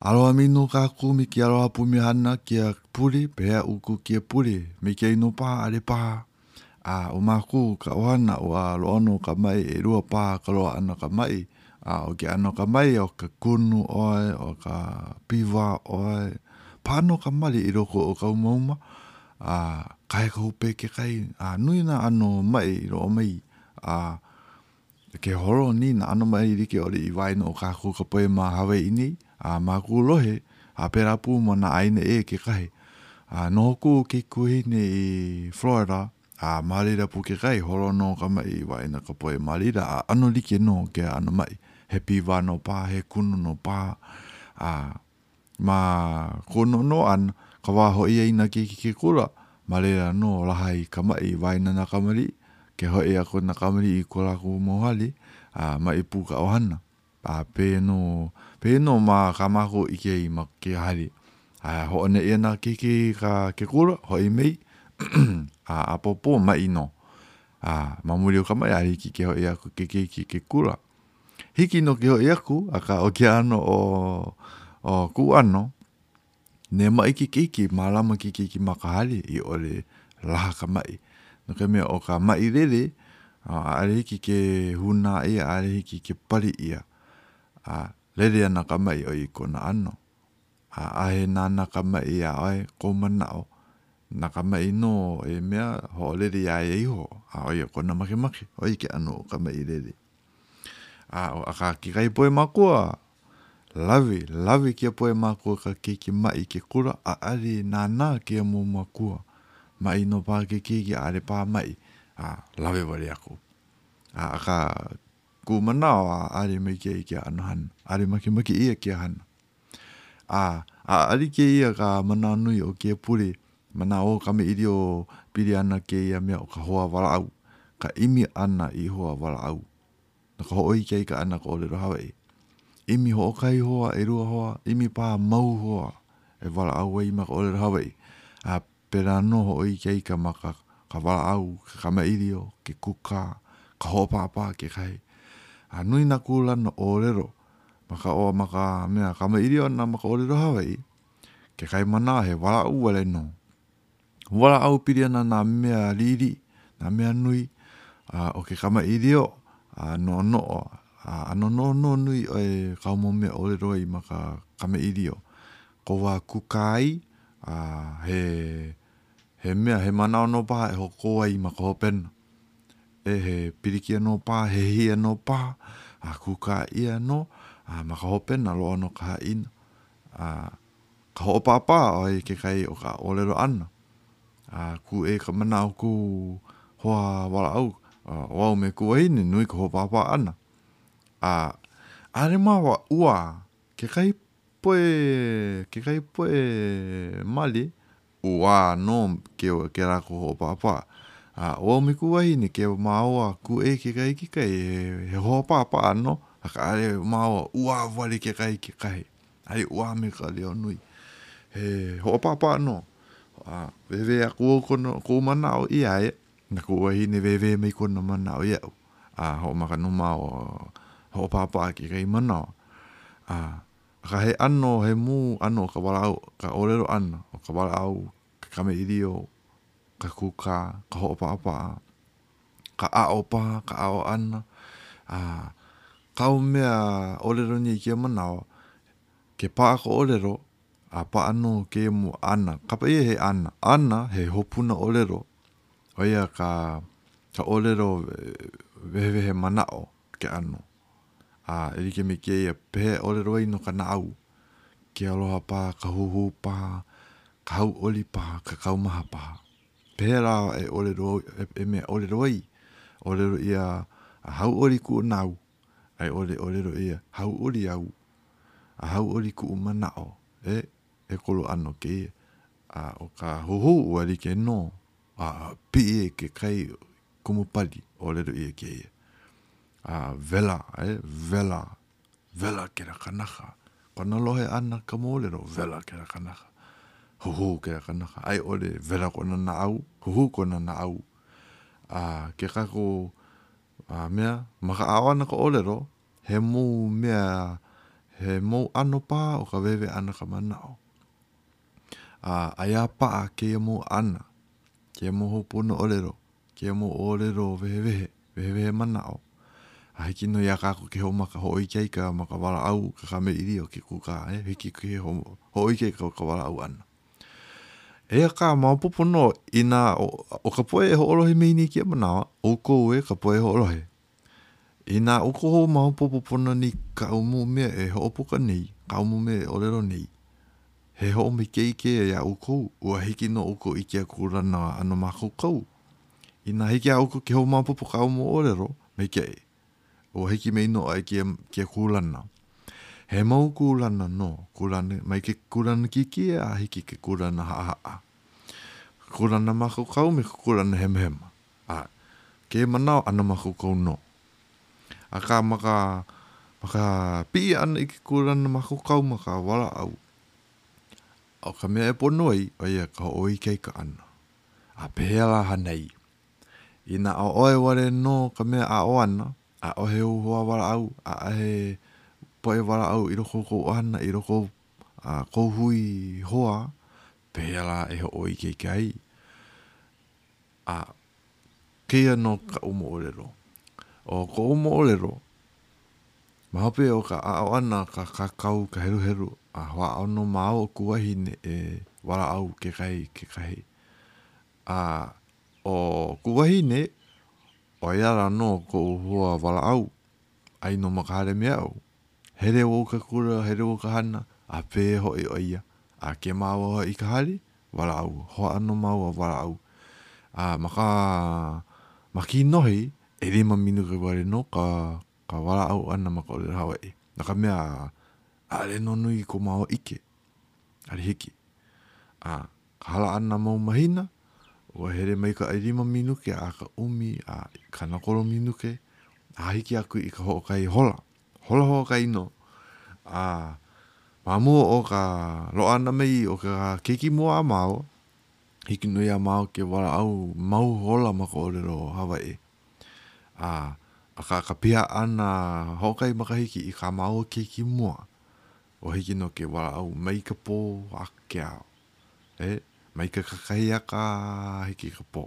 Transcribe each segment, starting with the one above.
Aloha me no kakou me ke aloha pumehana kia puli pehea uku kia puli me ke ino paha ale paha a o makou ka ohana o a loa no ka mai e lua paha ka loa ana ka mai a o ke ano ka mai o ka kunu oe o ka piwa oe paha no ka mali i loko o ka uma uma a kahe ka hope kekai a nui na ano mai i loo mai a Ke holo nei nā ʻano maʻi like ʻole i waena o kākou ka poe ma Hawaiʻi nei, a ma kūlohe, a pēlā pū ma nā ʻāina ʻē kekahi. A noho kū ke kuhi nei i Florida, a ma laila pū kekahi, holo nō ka maʻi i waena o ka poe ma laila, a ʻano like nō kēia ʻano maʻi, he pīwā nō paha, he kunu nō paha, a. ma kou noʻonoʻo ʻana, ka wā hoʻi a i nā keiki ke kula, ma laila nō laha i ka maʻi waena na kamaliʻi, ke hoʻi aku na kamaliʻi i ko lākou mau hale, a maʻi pū ka ʻohana. A pēia nō, pēia nō ma kā mākou ʻike ai ma ke hale, a hoʻoneʻi ana nā keiki i ka ke kula, hoʻi mai, a ʻapōpō maʻi nō. A ma muli o ka maʻi a hiki ke hoʻi aku ke keiki ke kula. Hiki nō ke hoʻi aku, akā ʻo ke ʻano o o kuʻu ʻano, ne maʻi ke keiki, mālama ke keiki ma ka hale i ʻole laha ka maʻi. No ka mea, ʻo ka maʻi lele, ʻaʻole hiki ke hūnā ʻia, ʻaʻole hiki ke pali ʻia. A lele ana ka maʻi ʻoia i kona ʻano. A ʻaʻohe nānā ka maʻi iā ʻoe, kou manaʻo, na ka maʻi nō e mea, hoʻolele iā ia iho, a ʻo ia kona makemake, ʻo ia ke ʻano o ka maʻi lele. A ʻo akā kekahi poʻe mākua, lawe, lawe kēia poʻe mākua i ka keiki maʻi i ke kula, ʻaʻale nānā kēia mau mākua maʻi nō paha ke keiki, ʻaʻale paha maʻi, a lawe wale aku. A akā, kuʻu manaʻo, ʻaʻale maikaʻi kēia ʻano hana, ʻaʻale makemake ʻia kēia hana. A, a ʻali kēia ka manaʻo nui o ke pule manaʻo kamaʻilio pili ana kēia mea o ka hoa walaʻau, ka ʻimi ʻana i hoa walaʻau no ka hoʻoikaika ʻana o ka ʻōlelo Hawaiʻi. ʻImi hoʻokahi hoa, ʻelua hoa, ʻimi paha mau hoa e walaʻau ai ma ka ʻōlelo Hawaiʻi. A Pēlā nō hoʻi ke ikaika ma ka ka walaʻau, ke kamaʻilio, ke kūkā, ka hoʻopāpā kekahi, a nui nā kūlana ʻōlelo ma ka ʻō ma ka mea kamaʻilio ʻana ma ka ʻōlelo Hawaiʻi, kekahi manawa he walaʻau wale nō. Ua walaʻau pili ana nā mea liʻiliʻi, nā mea nui, a ʻo ke kamaʻilio a noʻonoʻo a ʻano noʻonoʻo nui ʻoe kāu mau mea ʻōlelo ai ma ka kamaʻilio, ko wā kūkā ai, a he he mea, he manaʻo nō paha e hoʻokō ai ma ka hopena. E he pilikia nō paha, he hihia nō paha, a kūkā ʻia nō, a ma ka hopena loaʻa nō ka haʻina. A ka hoʻopāpā ʻoia kekahi o ka ʻōlelo ʻana, a kūʻē ka manaʻo o kou hoa walaʻau, a ʻo au me kū wahine, nui ka hoʻopāpā ʻana. A ʻaʻole māua ua Kekahi poʻe, kekahi poʻe mali, ʻuā nō ke kēlā kō hoʻopaʻapaʻa. A ʻo au me kuwahine ke māua kūʻei kekahi i kekahi, he hoʻopaʻapaʻa nō, akā ʻaʻole māua ʻuā wale kekahi i kekahi, ʻaʻole ʻuā me ka leo nui. He hoʻopaʻapaʻa nō. A wewe aku au kona, koʻu manaʻo ʻia aʻe, Na koʻu wahine wēwē mai kona manaʻo iaʻu, a hoʻomaka nō ma o hoʻopāpaʻa kekahi manawa. A, akā he ʻano, he mū ʻana o ka walaʻau, ka ʻōlelo ʻana, ʻo ka walaʻau, ka kamaʻilio, ka kūkā, ka hoʻopāpaʻa, ka aʻo paha, ka aʻo ʻana, a kāu mea ʻōlelo nei i kēia manawa, ke paʻa ka ʻōlelo, a paʻa nō kēia ʻana. Kapa ʻia he ʻana, ʻana he hopuna ʻōlelo, ʻo ia ka ʻōlelo wehewehe manaʻo ke ʻano, a e like me kēia, pehea e ʻōlelo ai no ka naʻau, ke aloha paha, ka huhū paha, ka hauʻoli paha, ka kaumaha paha. Pehea lā e ʻōlelo e mea ʻōlelo ai, ʻōlelo ʻia a hauʻoli kuʻu nāu, a i ʻole ʻōlelo ʻia hauʻoli au, a hauʻoli kuʻu manaʻo, e ʻekolu ʻano kēia, a ʻo ka huhū ua like nō a piʻi ai ke kai kumu pali, ʻōlelo ʻia kēia, a wela aʻe, wela, wela kēlā kanaka, kona lohe ʻana ka moʻolelo, wela kēlā kanaka, huhū kēlā kanaka, a i ʻole wela kona naʻau, huhū kona naʻau, a ke kākou mea, ma ka ʻaoʻao ana ka ʻōlelo, He mau mea, he mau ʻano paha o ka wewe ʻana ka manaʻo. A aia a paʻa kēia mau ʻana, kēia mau hoʻopono ʻōlelo, kēia mau ʻōlelo wehewehe, wehewehe manaʻo, a hiki nō iā kākou ke hoʻomaka hoʻoikaika ma ka walaʻau o ka kāmeʻili o ke kūkā e, hiki ke hoʻoikaika o ka walaʻau ʻana. Eia kā, maopopo nō inā ʻo ka poʻe e hoʻolohe me ini i kēia manawa, ʻoukou e ka poʻe e hoʻolohe, Inā ʻo ka hoʻomaopopo pono nei kaʻu mau mea e hoʻopuka nei, kaʻu mau mea e ʻōlelo nei, he hoʻomaikaʻi ia iā ʻoukou, ua hiki nō ʻoukou i ke kūlana ʻana ma ko kākou. Inā hiki iā ʻoukou ke hoʻomaopopo kaʻu mau ʻōlelo, maikaʻi, ua hiki me ʻino ʻoe ke kūlana. He mau kūlana nō, kūlana, mai ke kūlana kīkī a hiki ke kūlana haʻahaʻa, kūlana ma ko kākou me ka kūlana hemahema. A ke manao ana ma kokou no. Aka ma ka ma ka pii ana i ke kulana ma ko kau ma ka walaau, o ka mea e pono ai, oia ka hooikeika ana. A pehea la hanai? I na o oe wale no ka mea aao ana, aohe ou hoa walaau, aahe poe walaau i loko o kou ohana, i loko a kou hui hoa, pehea la e hooikeika ai? A keia no kaʻu moʻolelo. ʻO koʻu moʻolelo, ma hope o ka ʻaʻo ʻana o ka kākau, ka heluhelu, a hoʻāʻo nō māu o Kuwahine e walaʻau kekahi i kekahi. A ʻo Kuwahine, ʻo ia lā nō koʻu hoa walaʻau, ʻai nō ma ka hale me aʻu. Hele wau ka kula, hele wau ka hana, a pēhea hoʻi ʻo ia. A ke māua hoʻi i ka hale, walaʻau, hoʻāno ma ua walaʻau, a ma ka, ma kīnohi, ʻelima minuka wale nō ka, ka walaʻau ʻana ma ka ʻōlelo Hawaiʻi, no ka mea, ʻaʻole nō nui ko māua ʻike, a i hiki. A, ka hala ʻana a mau mahina, ua hele mai ka ʻelima minuke a ka ʻumi a kanakolu minuke, a hiki aku i ka hoʻokahi hola. Holoho ka ino, a ma mua o ka loaʻa ʻana mai o ka keiki mua a Mao, hiki nō iā Mao ke walaʻau mau hola ma ka ʻōlelo Hawaiʻi. A akā ka piha ʻana hoʻokahi makahiki i kā Mao keiki mua, ua hiki nō ke walaʻau mai ka pō a ke ao, e, mai ka kakahiaka hiki i ka pō.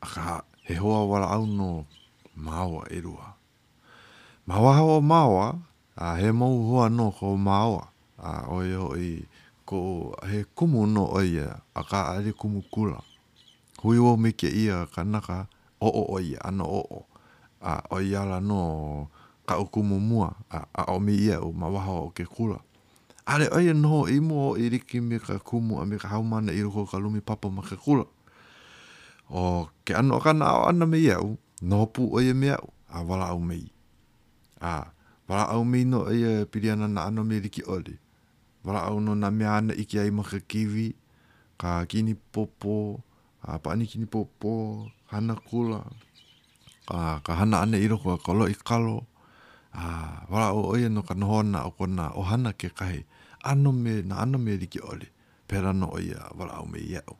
Akā, he hoa walaʻau nō māua ʻelua. Ma waho o māua, a he mau hoa nō ko māua, a ʻo ia hoʻi koʻu, he kumu nō ʻo ia, akā ʻaʻole kumu kula. Hui wau me kēia kanaka, ʻoʻo ʻo ia, ʻano ʻoʻo, a ʻo ia lā nō kaʻu kumu mua a ʻaʻomi iaʻu ma waho o ke kula. ʻaʻole aia nō hoʻi mua ʻo Iliki me ka kumu a me ka haumāna i loko o ka lumi papa ma ke kula. ʻO ke ʻano o ka naʻau ʻana me iaʻu, noho pū ʻo ia me aʻu, a walaʻau mai. A, walaʻau mai nō ʻo ia e pili ana nā ʻano me like ʻole. Walaʻau nō nā mea āna ʻike ai ma ka kiwi, ka kinipopō, A pāʻani kinipōpō, hana kula, a ka hana ʻana i loko o ka loʻi kalo, a walaʻau ʻo ia no ka noho ʻana o kona ʻohana kekahi, ʻano me nā ʻano mea like ʻole, pēlā nō ʻo ia a walaʻau me iaʻu.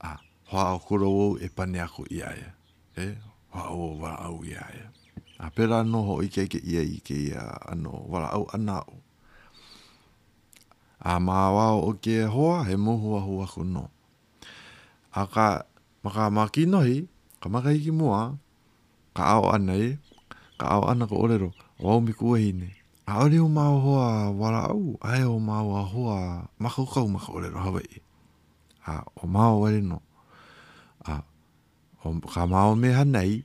A hoʻāʻo akula wau e pane aku iā ia, e, hoʻāʻo au walaʻau iā ia. A pēlā nō hōʻikeʻike ʻia i kēia ʻano walaʻau ʻana aʻu. A ma awao o ke hoa, he moho ahu aku nō. Akā, ma ka mākīnohi, ka makahiki mua, ka aʻo ʻana e ka aʻo ʻana ka ʻōlelo, ʻo au me Kuwahine, ʻaʻole ʻo māua hoa walaʻau, aia ʻo māua hoa mākaukau ma ka ʻōlelo Hawaiʻi. A ʻo māua wale nō. A ʻo kā māua mea hana i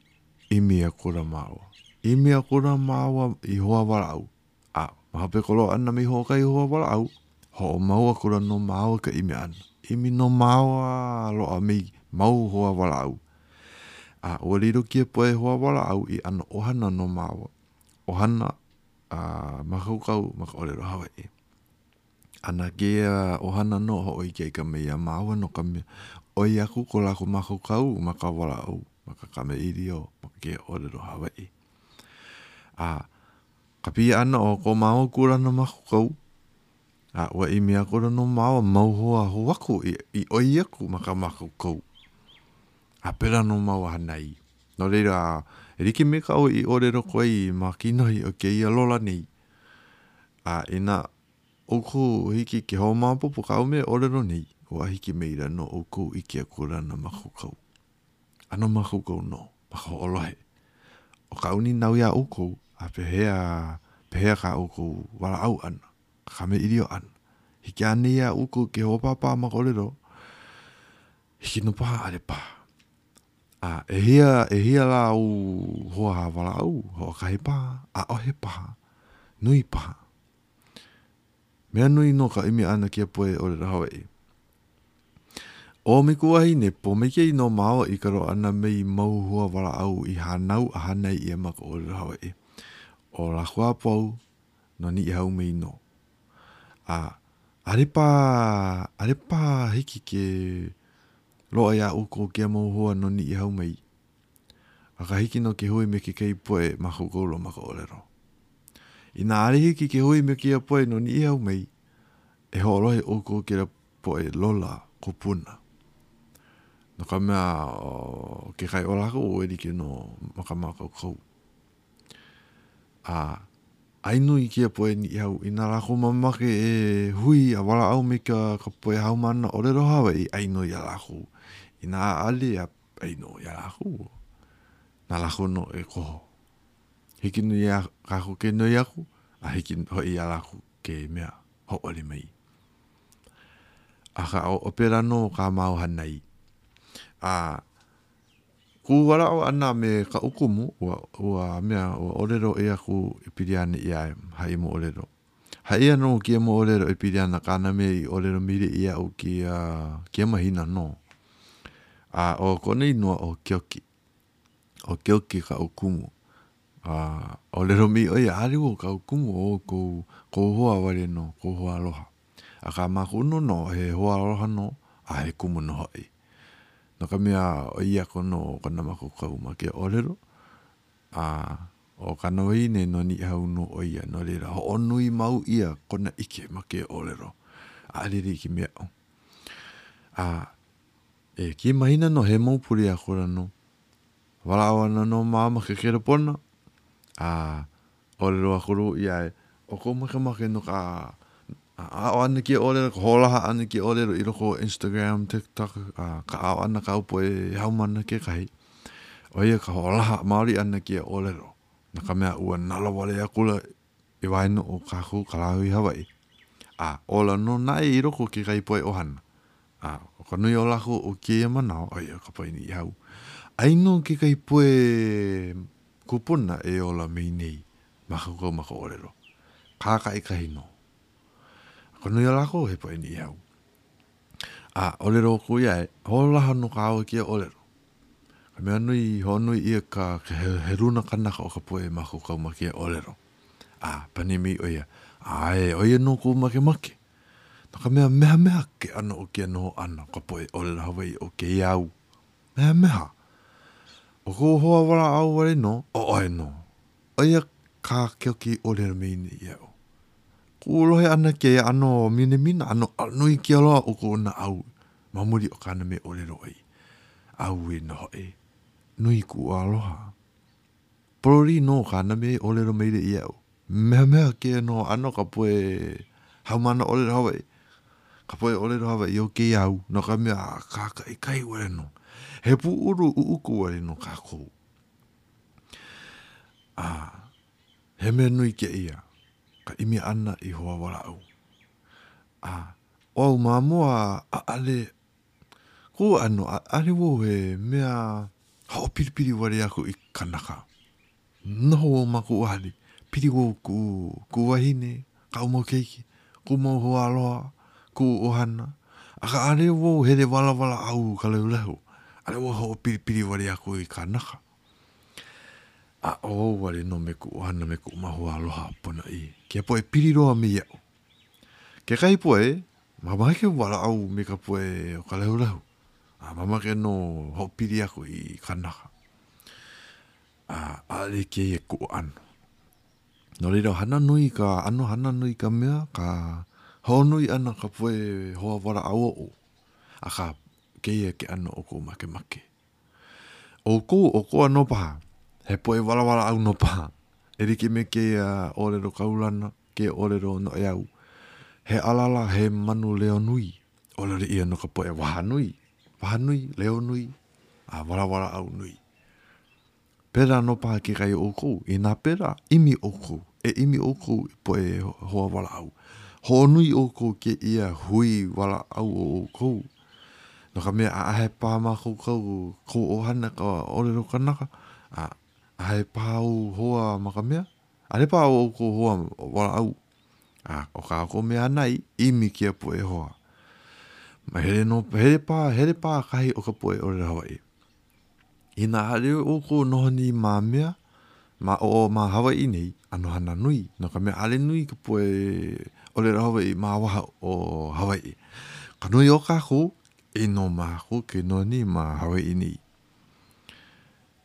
ʻimi akula māua. ʻImi akula māua i hoa walaʻau. a ma hope o ka loaʻa ʻana me i hoʻokahi hoa walaʻau, hoʻomau akula nō māua ka ʻimi ʻana. ʻImi nō māua a loaʻa me mau hoa walaʻau. A ua lilo kēia poʻe hoa walaʻau i ʻano ʻohana no māua, ʻohana a mākaukau ma ka ʻōlelo Hawaiʻi. A na kēia ʻohana nō hoʻoikaika me ia māua no ka mea, ʻoi aku ko lākou mākaukau ma ka walaʻau, ma ka kamaʻilio, ma ke ʻōlelo Hawaiʻi. A Kapia ʻana o ko māua kūlana ma ko Kau, a ua ʻimi akula nō māua mau hoa hou aku i ʻoi aku ma kā mākou Kau, a pēlā nō māua hana ai. No laila, e like me kā ʻoe i ʻōlelo koe ai ma kinohi o kēia lola nei, a inā ʻoukou hiki ke hoʻomaopopo kāu mea ʻōlelo nei, ua hiki maila nō ʻoukou i ke kūlana ma ko Kau. A no mākou kou nō, ma ka hoʻolohe. ʻO kāu nīnau iā ʻoukou, a pehea, pehea kā ʻoukou walaʻau ʻana, ka kameʻilio ʻana? Hiki anei iā ʻoukou ke hoʻopāpā ma ka ʻōlelo? Hiki nō paha ʻaʻole paha. A ʻehia, ʻehia lā ou hoahāwalaʻau, hoʻokahi paha? ʻAʻohe paha. Nui paha. Mea nui nō ka ʻimi ʻana kia poe ʻole la Hawaiʻi. ʻO Mikuwahine, pōmaikaʻi nō māua i kalo ʻana me i mau hua walaʻau i hānau a hānai ʻia ma ka ʻole la Hawaiʻi. ʻO lākou a pau, no Niʻihau me Inō. A, ʻaʻole pā, ʻaʻole pā hiki ke loaʻa iā ʻoukou kēia mau hua no Niʻihau mai. Aka hiki no ke hui me kekei poe ma kokou lo maka olelo. I na ale hiki ke hui me keia poe no Niihau mei, e hoolohe oukou kela poe lola kopuna. No ka mea o ke kai olakou ue like no ma ka makaukau. A ai no i keia poe Niihau, i na lakou mamake e hui a walaau me ka poe haumana olelo Hawaii, ai no ia lakou. I na aale a ʻai nō iā lākou, ua na lākou nō e koho. Hiki nō iā kākou ke noi aku, a hiki hoʻi iā lākou ke mea hauʻoli mai. Akā, ʻo pēlā nō kā māu hānai, a kuʻu walaʻau ʻana me kaʻu kumu, ua mea, ua ʻōlelo ʻia aku i pili ana ʻia ai ma Haʻi moʻolelo, Haʻia nō kēia moʻolelo e pili ana kāna mea i ʻōlelo mile ʻia aʻu kēia kēia mahina nō. A ʻo kona inoa ʻo Keoki. ʻO Keoki kaʻu kumu. A ʻōlelo me ʻo ia, ʻaʻole ua kāu kumu, ʻo kou kou hoa wale nō, kou hoa aloha. Akā mākou nō nō he hoa aloha nō a he kumu nō hoʻi. No ka mea, ʻo ia kona kona mākou kau ma ke ʻōlelo, A ʻo ka noine no Niʻihau nō ʻo ia, no laila, hoʻonui mau ʻia kona ʻike ma ke ʻōlelo a ʻaʻlele i ke mea aʻu. A e kīmahina nō he mau pule akula nō, walaʻau ana nō māua ma ke kelepona, a ʻōlelo aku lō ʻia e, ʻo kou makemake no ka aʻo ʻana i ke ʻōlelo, ka hoʻolaha ʻana i ke ʻōlelo i loko o Instagram, TikTok, a ka aʻo ʻana a kāu poʻe haumāna kekahi, ʻo ia ka hoʻolaha maoli ʻana i ke ʻōlelo, no ka mea, ua nalowale akula i waena o kākou ka lāhui Hawaiʻi, a ola nō naʻe i loko o kekahi poʻe ʻohana, A ʻo ka nui o lākou o kēia manawa, ʻo ia ka painu i hau ai nō kekahi poe kūpuna e ola me i nei mākaukau ma ka ʻōlelo kākaʻikahi nō. ʻO ka nui o lākou he painu i hau. A ʻōlelo aku ia, e hoʻolaha nō kāua i kēia ʻōlelo. Ka mea nui, hoʻonui ʻia ka he luna kanaka o ka poe mākaukau ma kēia ʻōlelo. A pane mai ʻo ia, ʻAe, ʻo ia nō kou makemake. No ka mea, mehameha ke ʻano o ke noho ʻana o ka poʻe ʻōlelo Hawaiʻi o kēia au. Mehameha! ʻO koʻu hoa walaʻau wale nō, ʻo ʻoe nō. ʻO ia kā keoki i ʻōlelo me ʻĪ nei iaʻu. Kuʻu lohe ʻana i kēia ʻano minamina, ʻano nui kia loa o koʻu naʻau ma muli o kāna mea e ʻōlelo ai. Auē nō hoʻi, nui kuʻu aloha. Pololī nō ka nami e ʻōlelo maila iaʻu, Mehameha kēia nō ʻano ka poʻe haumāna ʻōlelo Hawaiʻi, ka poʻe ʻōlelo Hawaiʻi o kēia au, no ka mea, kākaʻikahi wale nō. He pūʻulu ʻuʻuku wale nō kākou. A he mea nui kēia, ka ʻimi ʻana i hoa walaʻau. A ʻo au ma mua, ʻaʻale Koʻu ʻano, ʻaʻole wau he mea hoʻopilipili wale aku i kanaka. Noho wau ma koʻu hale, pili wau kuʻu wahine, kaʻu mau keiki, kuʻu mau hoaaloha, kuʻu ʻohana, aka ʻaʻole wau hele walawala aʻu ka lehulehu, ʻaʻole wau hoʻopilipili wale aku i kanaka. Aʻo wau wale no me kuʻu ʻohana me kuʻu mau hoaaloha ponoʻī, ke poʻe pili loa me iaʻu. Kekahi puae, makemake ke walaʻau me ka puae o ka lehulehu, a makemake nō hoʻopili aku i kanaka, a ʻaʻole i kēia kuʻu ʻano. No laila, hana nui ka ʻano, hana nui ka mea, ka hoʻonui ʻana o ka poe hoawalaʻau oʻu, akā, kēia ke ʻano o kou makemake. ʻoukou ʻokoʻa nō paha, he poʻe walawalaʻau nō paha, e like me kēia ʻōlelo kaulana, kēia ʻōlelo noʻeau, he ʻalala, he manu leo nui, ʻōlelo ʻia no ka poʻe waha nui, waha nui, leo nui, a walawalaʻau nui. Pēlā nō paha kekahi o ʻoukou. Inā pēlā, ʻimi ʻoukou, e ʻimi ʻoukou i poʻe hoawalaʻau. Hoʻonui ʻoukou kēia hui walaʻau o ʻoukou, no ka mea, ʻaʻahe paha ma ko kāu kou ʻohana ka ʻōlelo kanaka, a ʻaʻahe paha ou hoa ma ka mea, ʻaʻole paha o ʻoukou hoa walaʻau, a ʻo kākou mea hana i ʻimi ke a poʻe hoa. Hele nō, hele paha, hele paha kahi o ka poʻe ʻōlelo Hawaiʻi. Inā ʻaʻole ʻoukou noho nei ma mea, ma ʻo ma Hawaiʻi nei, ʻano hana nui, no ka mea, ʻaʻole nui ka poʻe ʻole no Hawaiʻi ma waho o Hawaiʻi. Ka nui o kākou, ʻē nō mākou ke noho nei ma Hawaiʻi nei.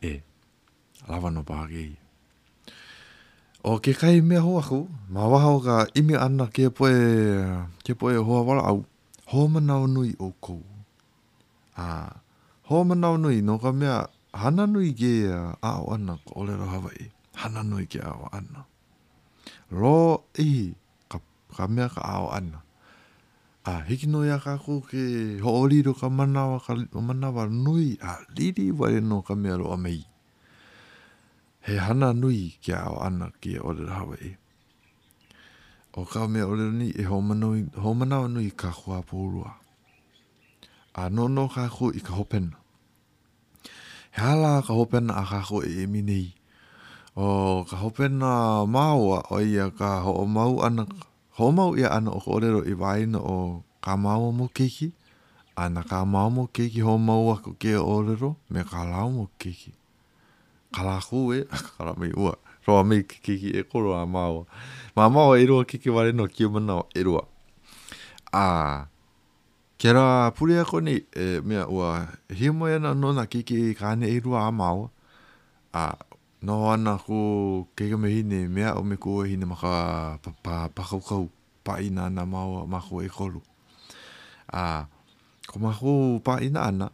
ʻE lawa nō paha kēia. ʻO kekahi mea hou aku, ma waho o ka ʻimi ʻana o ke poʻe, ke poʻe hoawalaʻau, hoʻomanawanui ʻoukou. a hoʻomanaʻo nui no ka mea, hana nui kēia aʻo ʻana ka ʻōlelo Hawaiʻi, hana nui ke aʻo ʻana. Lōʻihi ka mea ka aʻo ʻana, a hiki nō iā kākou ke hoʻolilo ka manawa, ka manawa nui a lili wale nō ka mea loaʻa mai. He hana nui ke aʻo ʻana o kēia ʻōlelo Hawaiʻi. ʻO ka mea ʻōlelo nei, e hoʻomanaʻo nui kākou a pō loa. A noʻonoʻo kākou i ka hopena. He aha lā ka hopena a kākou e emi nei? ʻO ka hopena māua, ʻo ia ka hoʻomau ʻana, hoʻomau ʻia ʻana o ka ʻōlelo i waena o kā māua mau keiki, a na kā māua mau keiki hoʻomau aku ke ōlelo me kā lāua mau keiki. Ka lākou e akakala mai ua loa mai ke keiki ʻekolu a māua. Mamao ʻelua keiki wale nō kēia manawa ʻelua. A kēlā pule aku nei, e mea ua hiamoe ana nō nā keiki kāne ʻelua a māua, a noho ana ko Keikamahine me aʻu me kū wahine ma ka pākaukau pāʻina ʻana māua ma ko ʻekolu. A ko mākou pāʻina ʻana,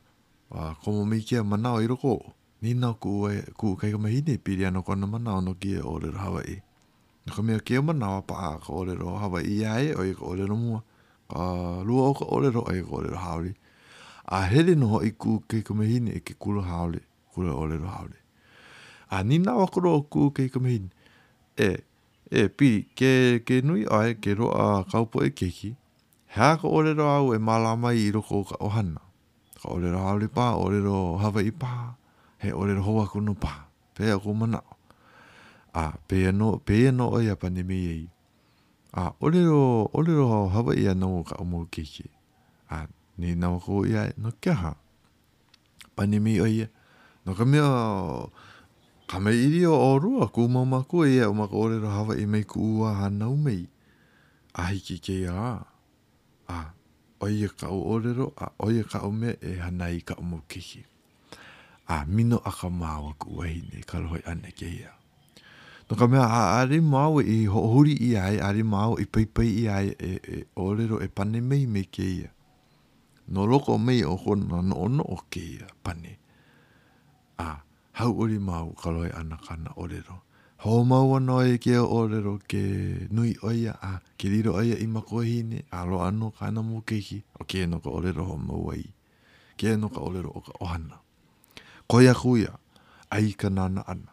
Ua komo me kēia manawa i loko oʻu. Nīnau kuʻu e kuʻu kaikamahine pili ana kona manawa no kēia ʻōlelo Hawaiʻi. No ka mea, kēia manawa paʻa ka ʻōlelo Hawaiʻi iā ia, ʻo ia ka ʻōlelo mua, ka lua o ka ʻōlelo, a i ka ʻōlelo haole. A hele nō hoʻi kuʻu kaikamahine i ke kula haole, kula ʻōlelo haole. A nīnau aku loa kuʻu kaikamahine, E, e, pili, ke, ke nui ʻae, ke loaʻa kāu poʻe keiki, he aha ka ʻōlelo āu e mālama ai i loko o ka ʻohana? ka ʻōlelo haole paha, ʻōlelo Hawaiʻi paha, he ʻōlelo hou aku nō paha. Pēia kou manaʻo. A pēia nō, pēia nō ʻoe a pane me ia i, a ʻōlelo, ʻōlelo Hawaiʻi ia no kaʻu mau keiki. A nīnau aku ʻoe iā ia, no ke aha? Pane me ʻoe ia, no ka mea, kamaliʻilio ʻolua kū mau mākua i aʻu ma ka ʻōlelo Hawaiʻi mai kuʻu wā hānau mai, a hiki kēia lā. A ʻo ia kaʻu ʻōlelo, a ʻo ia kaʻu mea e hana ai i kaʻu mau keiki. A minoʻa ka mao a kuʻu wahine i ka lohe ʻana i kēia. No ka mea, ʻaʻole māua i hoʻohuli ʻia ai, ʻaʻole māua i paipai ʻia ai e ʻōlelo e pane mai me kēia. No loko mai o kona noʻonoʻo kēia pane. A Hauʻoli mau ka lohe ʻana kana ʻōlelo. Hoʻomau ana ʻo ia i ke ʻōlelo ke nui ʻo ia a ke lilo ʻo ia i makuahine a loaʻa nō kāna mau keiki o kēia no ka ʻōlelo hoʻomau ai kēia no ka ʻōlelo o ka ʻohana. Koi aku ia a i ka nānā ʻana,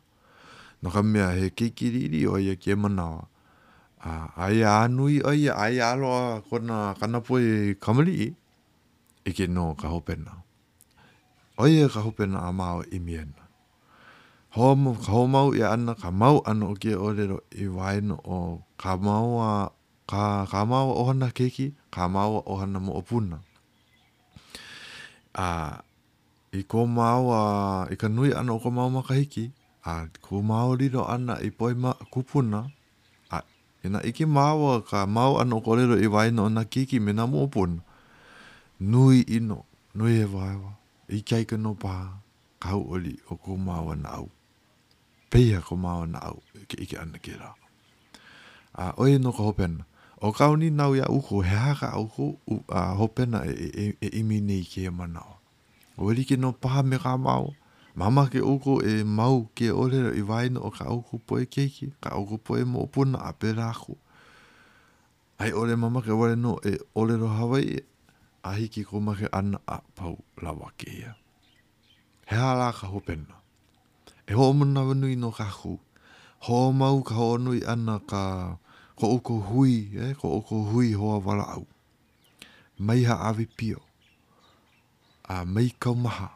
no ka mea, he keiki liʻiliʻi ʻo ia i kēia manawa a aia a nui ʻo ia, aia a loaʻa kona kanapoe kamaliʻi, ʻike nō ka hopena. ʻo ia ka hopena a Maui ʻimi ana. Ka hoomau ʻia ana ka mau ʻano o kēia ʻōlelo i waena o ka māua ka māua ʻohana keiki, ka māua ʻohana moʻopuna. A i ko māua i ka nui ʻana o ko māua makahiki a kū māua lilo ʻana i poʻe kupuna a inā ʻike māua ka mau ʻano kōlelo i waena o nā keiki me nā moʻopuna, nui ʻino, nui hewahewa, ikaika nō paha ka hauʻoli o ko māua naʻau. Pēia ko māua naʻau i ke ʻike ʻana i kēlā. A ʻo ia nō ka hopena. ʻO kāu nīnau iā ʻoukou, he aha kā ʻoukou hopena e ʻimi nei i kēia manawa? Ua like nō paha me kā māua, mamake ʻoukou e mau ke ʻōlelo i waena o kā ʻoukou poʻe keiki, kā ʻoukou poʻe moʻopuna, a pēlā aku. A i ʻole mamake wale nō e ʻōlelo Hawaiʻi, a hiki kou make ʻana a pau lawa kēia. He aha lā ka hopena? E hoʻomanawanui nō kākou, hoʻomau ka hoʻonui ʻana ka ko ʻoukou hui, e, ko ʻoukou hui hoa walaʻau. mai hāʻawi pio, a mai kaumaha,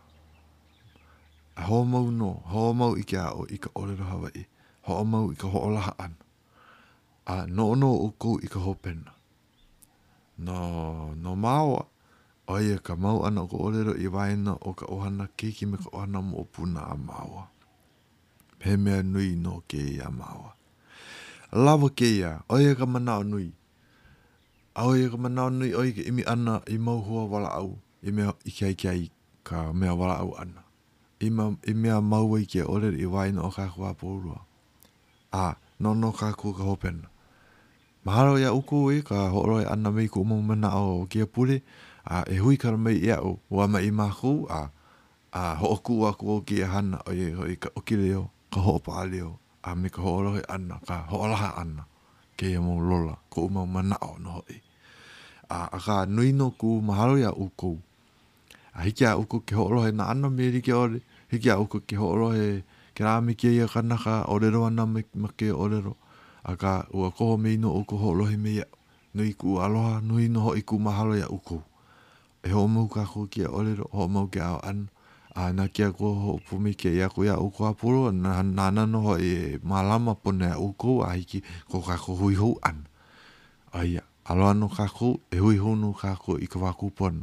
a hoʻomau nō, hoʻomau i ke aʻo i ka ʻōlelo Hawaiʻi, hoʻomau i ka hoʻolaha ʻana, a noʻonoʻo ʻoukou i ka hopena. No nō māua, ʻo ia ka mau ʻana o ka ʻōlelo i waena o ka ʻohana keiki me ka ʻohana moʻopuna a māua. He mea nui nō kēia iā māua. Lawa kēia, ʻo ia ka manaʻo nui, ʻAʻohe ia ka manawa nui ʻoe i ka ʻimi ʻana i mau hoa walaʻau i mea i ke ai ke ai i ka mea walaʻau ʻana, i ma i mea mau ai ke ʻōlelo i waena o kākou a pau loa. A, no nō kākou ka hopena. Mahalo iā ʻoukou e ka hoʻolohe ʻana me kuʻu mau manaʻo o kēia pule, a e huikala mai i aʻu, ua maʻi mākou, a a hoʻokuʻu aku au i kēia hana, ʻoiai hoʻi ka ʻoki leo ka hoʻopaʻaleo, a me ka hoʻolohe ʻana, ka hoʻolaha ʻana, kēia mau lola, koʻu mau manaʻo nō hoʻi. A, akā, nui nō kuʻu mahalo iā ʻoukou. A hiki iā ʻoukou ke hoʻolohe nā ʻano mea like ʻole, hiki iā ʻoukou ke hoʻolohe kēlā me kēia kanaka ʻōlelo ana me ma ke ʻōlelo, akā, ua koho me ʻino ʻoukou hoʻolohe me iaʻu. Nui kuʻu aloha, nui nō hoʻi kuʻu mahalo iā ʻoukou. E hoʻomau kākou i ke ʻōlelo, hoʻomau ke ao ʻana, a na ke Akua hoʻopomi ke i aku iā ʻoukou a polu a na nāna nō hoʻi e mālama pono iā ʻoukou a hiki ko kākou hui hou ʻana. ʻOia, a loaʻa nō kākou, e hui hou nō kākou i ka wā kūpono.